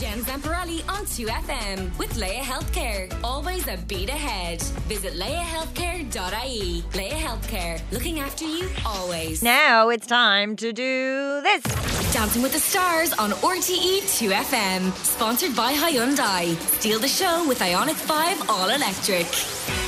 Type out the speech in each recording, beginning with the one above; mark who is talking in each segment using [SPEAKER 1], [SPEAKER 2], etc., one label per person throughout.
[SPEAKER 1] Jen Zamparelli on 2FM with Laya Healthcare. Always a beat ahead. Visit layahealthcare.ie. Laya Healthcare, looking after you always.
[SPEAKER 2] Now it's time to do this.
[SPEAKER 1] Dancing with the Stars on RTE 2FM. Sponsored by Hyundai. Steal the show with Ioniq 5 All Electric.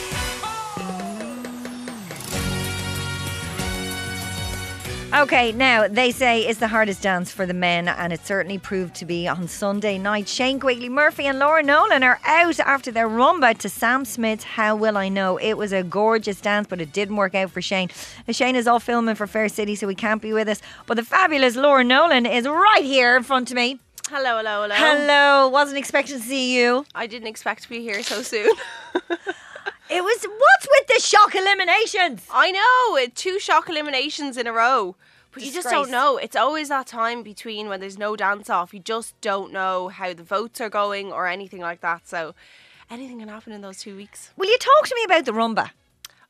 [SPEAKER 2] Okay, now they say it's the hardest dance for the men, and it certainly proved to be on Sunday night. Shane Quigley Murphy and Laura Nolan are out after their rumba to Sam Smith's How Will I Know. It was a gorgeous dance, but it didn't work out for Shane. Uh, Shane is all filming for Fair City, so he can't be with us. But the fabulous Laura Nolan is right here in front of me.
[SPEAKER 3] Hello, hello, hello.
[SPEAKER 2] Hello, wasn't expecting to see you.
[SPEAKER 3] I didn't expect to be here so soon.
[SPEAKER 2] It was what's shock eliminations?
[SPEAKER 3] I know, two shock eliminations in a row. But you just don't know. It's always that time between when there's no dance off. You just don't know how the votes are going or anything like that. So anything can happen in those two weeks.
[SPEAKER 2] Will you talk to me about the rumba?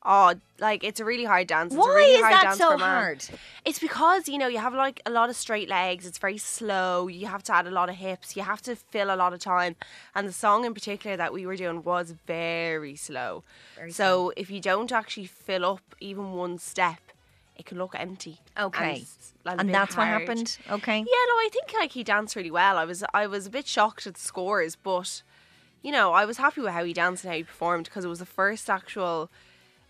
[SPEAKER 3] Oh, like it's a really hard dance. It's a
[SPEAKER 2] Why
[SPEAKER 3] really
[SPEAKER 2] is
[SPEAKER 3] hard
[SPEAKER 2] that
[SPEAKER 3] dance
[SPEAKER 2] so
[SPEAKER 3] for a man.
[SPEAKER 2] hard?
[SPEAKER 3] It's because you know you have like a lot of straight legs. It's very slow. You have to add a lot of hips. You have to fill a lot of time. And the song in particular that we were doing was very slow. so if you don't actually fill up even one step, it can look empty.
[SPEAKER 2] Okay. And
[SPEAKER 3] bit
[SPEAKER 2] that's what happened. Okay.
[SPEAKER 3] Yeah, no, I think like he danced really well. I was I was a bit shocked at the scores, but you know, I was happy with how he danced and how he performed because it was the first actual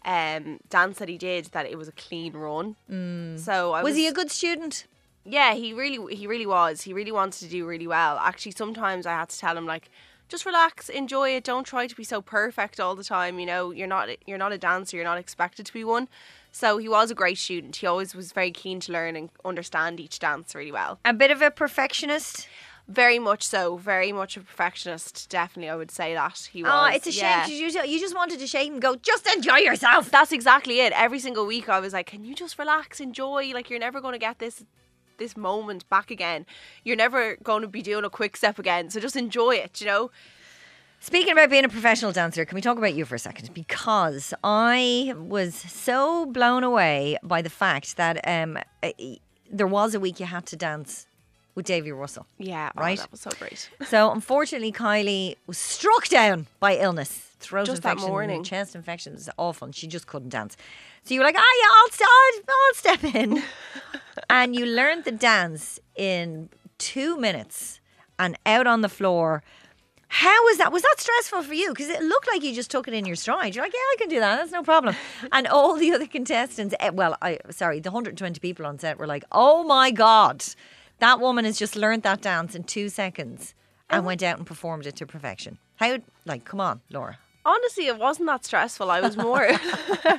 [SPEAKER 3] um, dance that he did that it was a clean run. Mm. So I was,
[SPEAKER 2] Was he a good student?
[SPEAKER 3] yeah, he really he really was. He really wanted to do really well. Actually, sometimes I had to tell him like just relax, enjoy it. Don't try to be so perfect all the time. You know, you're not you're not a dancer. You're not expected to be one. So he was a great student. He always was very keen to learn and understand each dance really well.
[SPEAKER 2] A bit of a perfectionist.
[SPEAKER 3] Very much so. Very much a perfectionist. Definitely, I would say that he was.
[SPEAKER 2] Oh, it's a shame
[SPEAKER 3] yeah.
[SPEAKER 2] you, ju- you just wanted to shake and go, just enjoy yourself.
[SPEAKER 3] That's exactly it. Every single week, I was like, "Can you just relax, enjoy? Like, you're never going to get this this moment back again. You're never going to be doing a quick step again. So just enjoy it. You know."
[SPEAKER 2] Speaking about being a professional dancer, can we talk about you for a second? Because I was so blown away by the fact that um, there was a week you had to dance with Davy Russell.
[SPEAKER 3] Yeah. oh,
[SPEAKER 2] Right.
[SPEAKER 3] that was so great.
[SPEAKER 2] So unfortunately, Kylie was struck down by illness, throat
[SPEAKER 3] Just that
[SPEAKER 2] infection,
[SPEAKER 3] morning.
[SPEAKER 2] chest infection. Awful, and she just couldn't dance. So you were like, "Ah, yeah, I'll, st- I'll, I'll step in," and you learned the dance in two minutes and out on the floor. How was that? Was that stressful for you? Because it looked like you just took it in your stride. You're like, yeah, I can do that. That's no problem. And all the other contestants, eh, well, I sorry, the 120 people on set were like, oh my god, that woman has just learned that dance in two seconds and went out and performed it to perfection. How? Like, come on, Laura.
[SPEAKER 3] Honestly, it wasn't that stressful. I was more.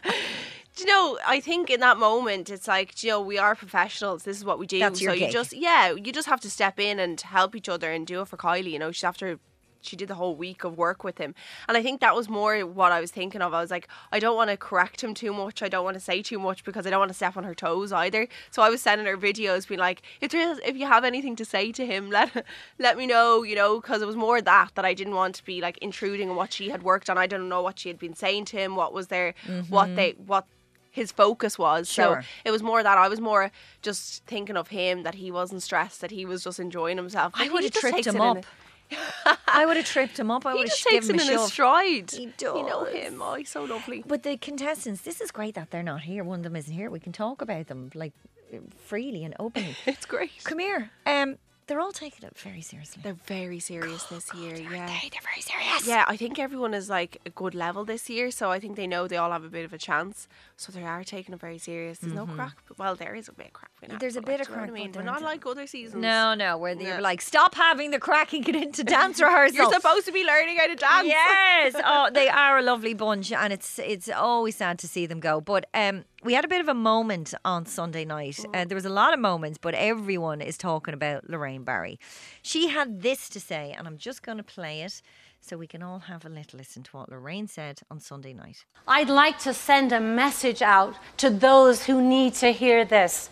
[SPEAKER 3] Do you know, I think in that moment, it's like, you know, we are professionals. This is what we do.
[SPEAKER 2] That's your
[SPEAKER 3] so
[SPEAKER 2] gig.
[SPEAKER 3] you just, yeah, you just have to step in and help each other and do it for Kylie. You know, she's after. She did the whole week of work with him. And I think that was more what I was thinking of. I was like, I don't want to correct him too much. I don't want to say too much because I don't want to step on her toes either. So I was sending her videos being like, if there is, if you have anything to say to him, let let me know, you know, because it was more that that I didn't want to be like intruding on what she had worked on. I don't know what she had been saying to him, what was there, what mm-hmm. they what his focus was.
[SPEAKER 2] Sure.
[SPEAKER 3] So it was more that I was more just thinking of him that he wasn't stressed, that he was just enjoying himself.
[SPEAKER 2] I would have tripped him up. I would have tripped him up. I
[SPEAKER 3] He
[SPEAKER 2] would have given
[SPEAKER 3] it
[SPEAKER 2] him
[SPEAKER 3] in
[SPEAKER 2] a
[SPEAKER 3] his
[SPEAKER 2] shove.
[SPEAKER 3] stride.
[SPEAKER 2] He does.
[SPEAKER 3] You know him. Oh, he's so lovely.
[SPEAKER 2] But the contestants, this is great that they're not here. One of them isn't here. We can talk about them like freely and openly.
[SPEAKER 3] It's great.
[SPEAKER 2] Come here. Um, they're all taking it very seriously.
[SPEAKER 3] They're very serious this year. Yeah.
[SPEAKER 2] They're very serious.
[SPEAKER 3] Yeah, I think everyone is like a good level this year, so I think they know they all have a bit of a chance. So they are taking it very serious. There's no crack. but Well, there is a bit of crack. we have,
[SPEAKER 2] There's a bit
[SPEAKER 3] like,
[SPEAKER 2] of
[SPEAKER 3] do you know
[SPEAKER 2] crack,
[SPEAKER 3] what I mean,
[SPEAKER 2] but
[SPEAKER 3] but not like other seasons.
[SPEAKER 2] No, no, where they're
[SPEAKER 3] Yeah.
[SPEAKER 2] like, stop having the crack and get into dance rehearsal.
[SPEAKER 3] You're supposed to be learning how to dance.
[SPEAKER 2] Yes. Oh, they are a lovely bunch, and it's it's always sad to see them go. But um, we had a bit of a moment on Sunday night. Uh, there was a lot of moments, but everyone is talking about Lorraine Barry. She had this to say, and I'm just going to play it so we can all have a little listen to what Lorraine said on Sunday night.
[SPEAKER 4] I'd like to send a message out to those who need to hear this.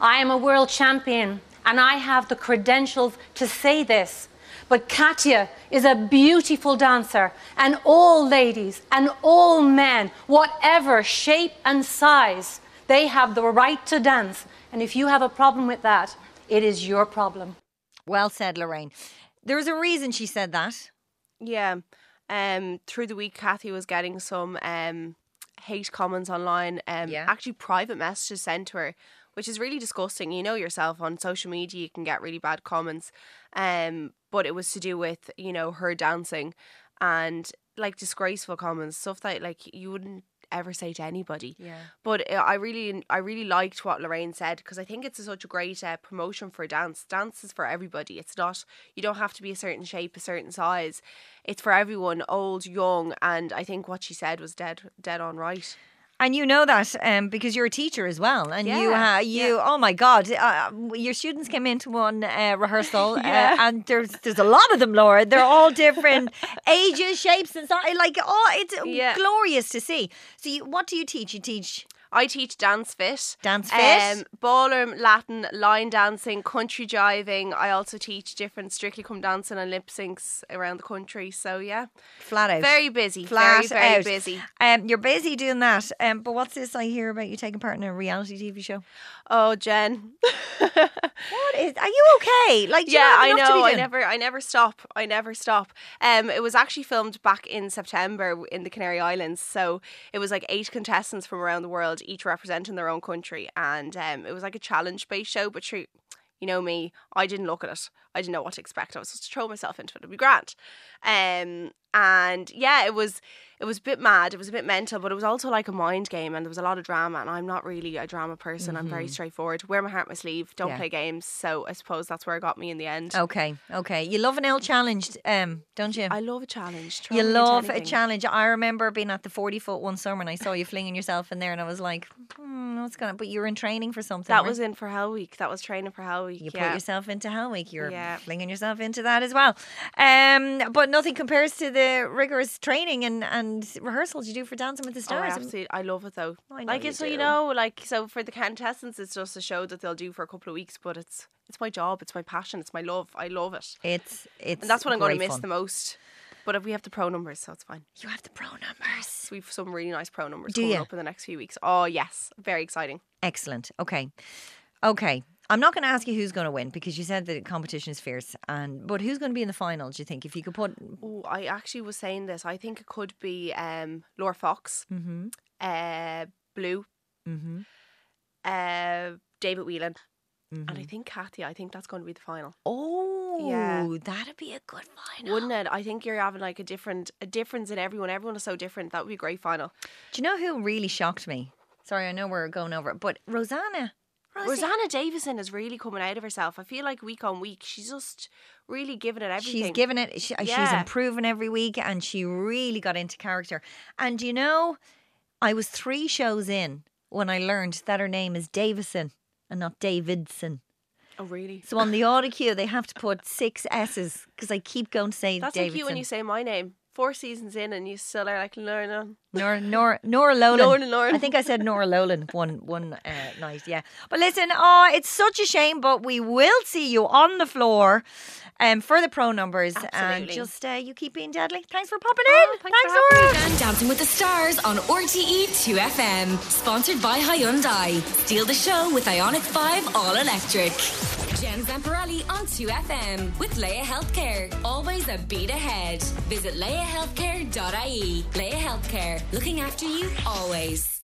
[SPEAKER 4] I am a world champion and I have the credentials to say this. But Katja is a beautiful dancer, and all ladies and all men, whatever shape and size, they have the right to dance. And if you have a problem with that, it is your problem.
[SPEAKER 2] Well said, Lorraine. There's a reason she said that.
[SPEAKER 3] Yeah. Um, through the week, Kathy was getting some um, hate comments online. Um,
[SPEAKER 2] Yeah.
[SPEAKER 3] Actually, private messages sent to her, which is really disgusting. You know yourself on social media, you can get really bad comments. Um, but it was to do with you know her dancing, and like disgraceful comments, stuff that like you wouldn't ever say to anybody.
[SPEAKER 2] Yeah.
[SPEAKER 3] But uh, I really, I really liked what Lorraine said because I think it's a, such a great uh, promotion for dance. Dance is for everybody. It's not you don't have to be a certain shape, a certain size. It's for everyone, old, young, and I think what she said was dead, dead on right.
[SPEAKER 2] And you know that um, because you're a teacher as well, and you,
[SPEAKER 3] Yeah,
[SPEAKER 2] uh, you, oh my God, uh, your students came into one uh, rehearsal,
[SPEAKER 3] Yeah.
[SPEAKER 2] uh, and there's there's a lot of them, Laura. They're all different ages, shapes, and size. Like, oh, it's
[SPEAKER 3] Yeah.
[SPEAKER 2] glorious to see. So, you, what do you teach? You teach
[SPEAKER 3] I teach dance fit,
[SPEAKER 2] Dance fit?
[SPEAKER 3] um, ballroom, Latin, line dancing, country jiving. I also teach different Strictly Come Dancing and lip syncs around the country. So yeah,
[SPEAKER 2] flat out.
[SPEAKER 3] very busy,
[SPEAKER 2] Flat
[SPEAKER 3] very very
[SPEAKER 2] out.
[SPEAKER 3] busy.
[SPEAKER 2] Um, you're busy doing that. Um, but what's this I hear about you taking part in a reality TV show?
[SPEAKER 3] Oh, Jen.
[SPEAKER 2] What is? Are you okay? Like,
[SPEAKER 3] yeah, I
[SPEAKER 2] enough to be
[SPEAKER 3] know. I never, I never stop. I never stop. Um, it was actually filmed back in September in the Canary Islands. So it was like eight contestants from around the world, each representing their own country, and um, it was like a challenge-based show. But sure, you know me, I didn't look at it. I didn't know what to expect. I was supposed to throw myself into it. It'd be grand. Um, and yeah, it was it was a bit mad. It was a bit mental, but it was also like a mind game, and there was a lot of drama. And I'm not really a drama person. I'm very straightforward. Wear my heart on my sleeve. Don't
[SPEAKER 2] Mm-hmm. Yeah.
[SPEAKER 3] play games. So I suppose that's where it got me in the end.
[SPEAKER 2] Okay, okay. You love an L challenge, um, don't you?
[SPEAKER 3] I love a challenge.
[SPEAKER 2] You love a challenge. I remember being at the 40 foot one summer and I saw you flinging yourself in there and I was like, hmm, what's going to, but you were in training for something.
[SPEAKER 3] That
[SPEAKER 2] right?
[SPEAKER 3] was in for Hell Week. That was training for Hell Week.
[SPEAKER 2] You
[SPEAKER 3] yeah.
[SPEAKER 2] put yourself into Hell Week. You're
[SPEAKER 3] Yeah.
[SPEAKER 2] Flinging yourself into that as well. Um, but nothing compares to the rigorous training and, and rehearsals you do for Dancing with the
[SPEAKER 3] Oh,
[SPEAKER 2] Stars.
[SPEAKER 3] absolutely. I love it though.
[SPEAKER 2] I know
[SPEAKER 3] like
[SPEAKER 2] you
[SPEAKER 3] it's so you know, like so for the contestants, it's just a show that they'll do for a couple of weeks, but it's it's my job, it's my passion, it's my love. I love it,
[SPEAKER 2] it's, it's,
[SPEAKER 3] and that's what I'm going to miss
[SPEAKER 2] fun.
[SPEAKER 3] the most. But if we have the pro numbers, so it's fine.
[SPEAKER 2] You have the pro numbers.
[SPEAKER 3] We've some really nice pro numbers
[SPEAKER 2] Do
[SPEAKER 3] coming
[SPEAKER 2] ya?
[SPEAKER 3] up in the next few weeks. Oh yes, very exciting.
[SPEAKER 2] Excellent. Okay. Okay. I'm not going to ask you who's going to win because you said the competition is fierce. And but who's going to be in the final? Do you think if you could put
[SPEAKER 3] Oh, I actually was saying this. I think it could be um, Laura Fox,
[SPEAKER 2] mm-hmm,
[SPEAKER 3] uh, Blue,
[SPEAKER 2] mm-hmm,
[SPEAKER 3] uh, David Whelan, and
[SPEAKER 2] mm-hmm.
[SPEAKER 3] I think Kathy. I think that's going to be the final.
[SPEAKER 2] oh, yeah, that'd be a good final.
[SPEAKER 3] Wouldn't it? I think you're having like a different a difference in everyone. Everyone is so different. That would be a great final.
[SPEAKER 2] Do you know who really shocked me? Sorry, I know we're going over it, but Rosanna.
[SPEAKER 3] Rosanna Davison is really coming out of herself. I feel like week on week, she's just really giving it everything.
[SPEAKER 2] She's given it. She, uh,
[SPEAKER 3] She's
[SPEAKER 2] improving every week, and she really got into character. And you know, I was three shows in when I learned that her name is Davison and not Davidson.
[SPEAKER 3] Oh, really?
[SPEAKER 2] So on the audio cue, they have to put six S's because I keep going to say
[SPEAKER 3] That's
[SPEAKER 2] Davidson.
[SPEAKER 3] like you when you say my name. Four seasons in, and you still are like learning.
[SPEAKER 2] Nora, Nora, Nora Lolan.
[SPEAKER 3] Nora Lolan.
[SPEAKER 2] I think I said Nora Lolan one one uh, night. Yeah, but listen, oh, it's such a shame, but we will see you on the floor, um, for the pro numbers, and just uh, you keep being deadly. Thanks for popping
[SPEAKER 3] Oh,
[SPEAKER 2] in.
[SPEAKER 3] thanks for
[SPEAKER 2] Laura.
[SPEAKER 3] having me,
[SPEAKER 1] Dancing with the Stars on RTE 2FM. Sponsored by Hyundai. Steal the show with Ioniq 5 All Electric. Jen Zamparelli on 2FM with Laya Healthcare. Always a beat ahead. Visit layahealthcare.ie. Laya Healthcare. Looking after you always.